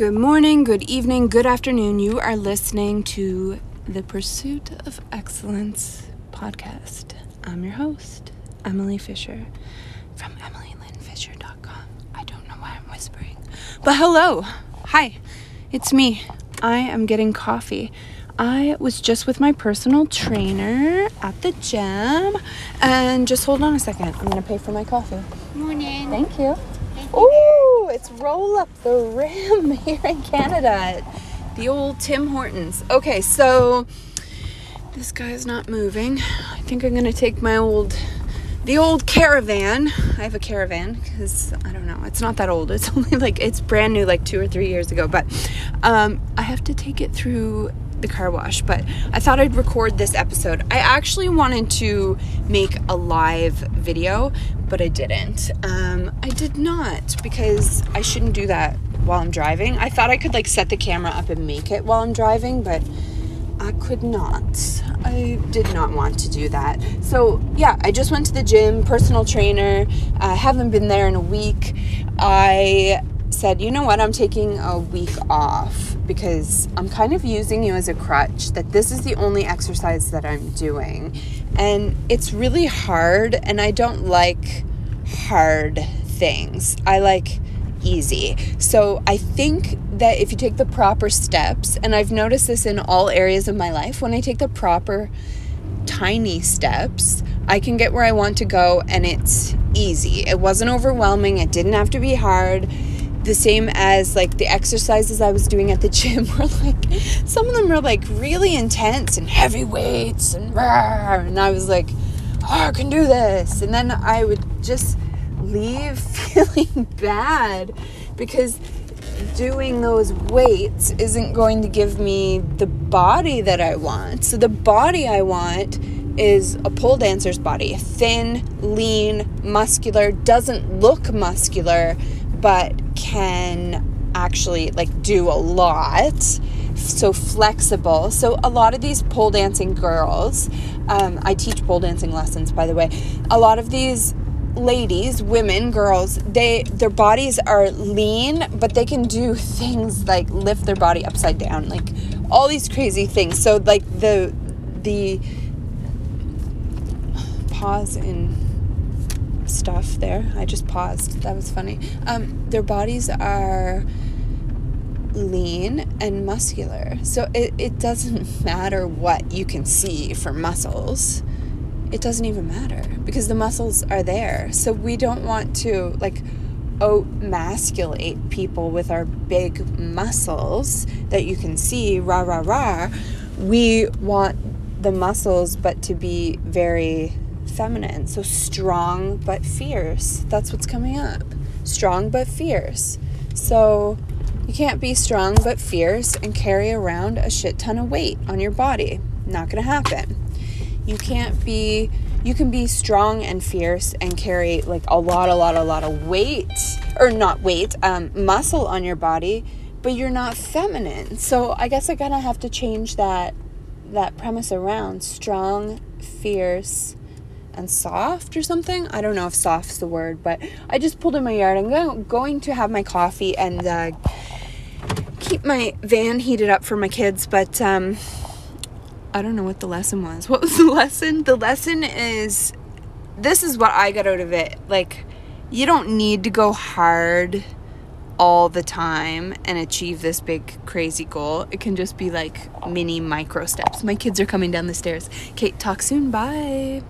Good morning, good evening, good afternoon. You are listening to the Pursuit of Excellence podcast. I'm your host, Emily Fisher from EmilyLynnFisher.com. I don't know why I'm whispering, but hello. Hi, it's me. I am getting coffee. I was just with my personal trainer at the gym, and just hold on a second. I'm gonna pay for my coffee. Morning. Thank you. Ooh, it's roll up the rim here in Canada. The old Tim Hortons. Okay, so this guy's not moving. I think I'm gonna take my old, the old caravan. I have a caravan because I don't know. It's not that old. It's only like it's brand new, like two or three years ago. But um, I have to take it through the car wash, but I thought I'd record this episode. I actually wanted to make a live video, but I didn't. Um, I did not because I shouldn't do that while I'm driving. I thought I could like set the camera up and make it while I'm driving, but I could not. I did not want to do that. So, yeah, I just went to the gym, personal trainer. I haven't been there in a week. I said, you know what, I'm taking a week off because I'm kind of using you as a crutch, that this is the only exercise that I'm doing. And it's really hard, and I don't like hard things. I like easy. So I think that if you take the proper steps, and I've noticed this in all areas of my life, when I take the proper tiny steps, I can get where I want to go and it's easy. It wasn't overwhelming, it didn't have to be hard the same as like the exercises I was doing at the gym were like some of them were like really intense and heavy weights and rah, and I was like, oh, I can do this. And then I would just leave feeling bad because doing those weights isn't going to give me the body that I want. So the body I want is a pole dancer's body, thin, lean, muscular, doesn't look muscular, but can actually like do a lot. So flexible. So a lot of these pole dancing girls um, i teach pole dancing lessons by the way. A lot of these ladies women girls they their bodies are lean but they can do things like lift their body upside down like all these crazy things. So like the the pause in stuff there. I just paused. That was funny. Um, their bodies are lean and muscular. So it, it doesn't matter what you can see for muscles. It doesn't even matter because the muscles are there. So we don't want to like masculate people with our big muscles that you can see, rah, rah, rah. We want the muscles, but to be very feminine. So strong but fierce. That's what's coming up. Strong but fierce. So you can't be strong but fierce and carry around a shit ton of weight on your body. Not going to happen. You can't be you can be strong and fierce and carry like a lot a lot a lot of weight or not weight um, muscle on your body but you're not feminine so i guess i gotta have to change that that premise around strong fierce and soft or something. I don't know if soft's the word, but I just pulled in my yard. I'm going to have my coffee and uh, keep my van heated up for my kids, but um, I don't know what the lesson was. What was the lesson? The lesson is this is what I got out of it. Like, you don't need to go hard all the time and achieve this big crazy goal. It can just be like mini micro steps. My kids are coming down the stairs. Kate, talk soon. Bye.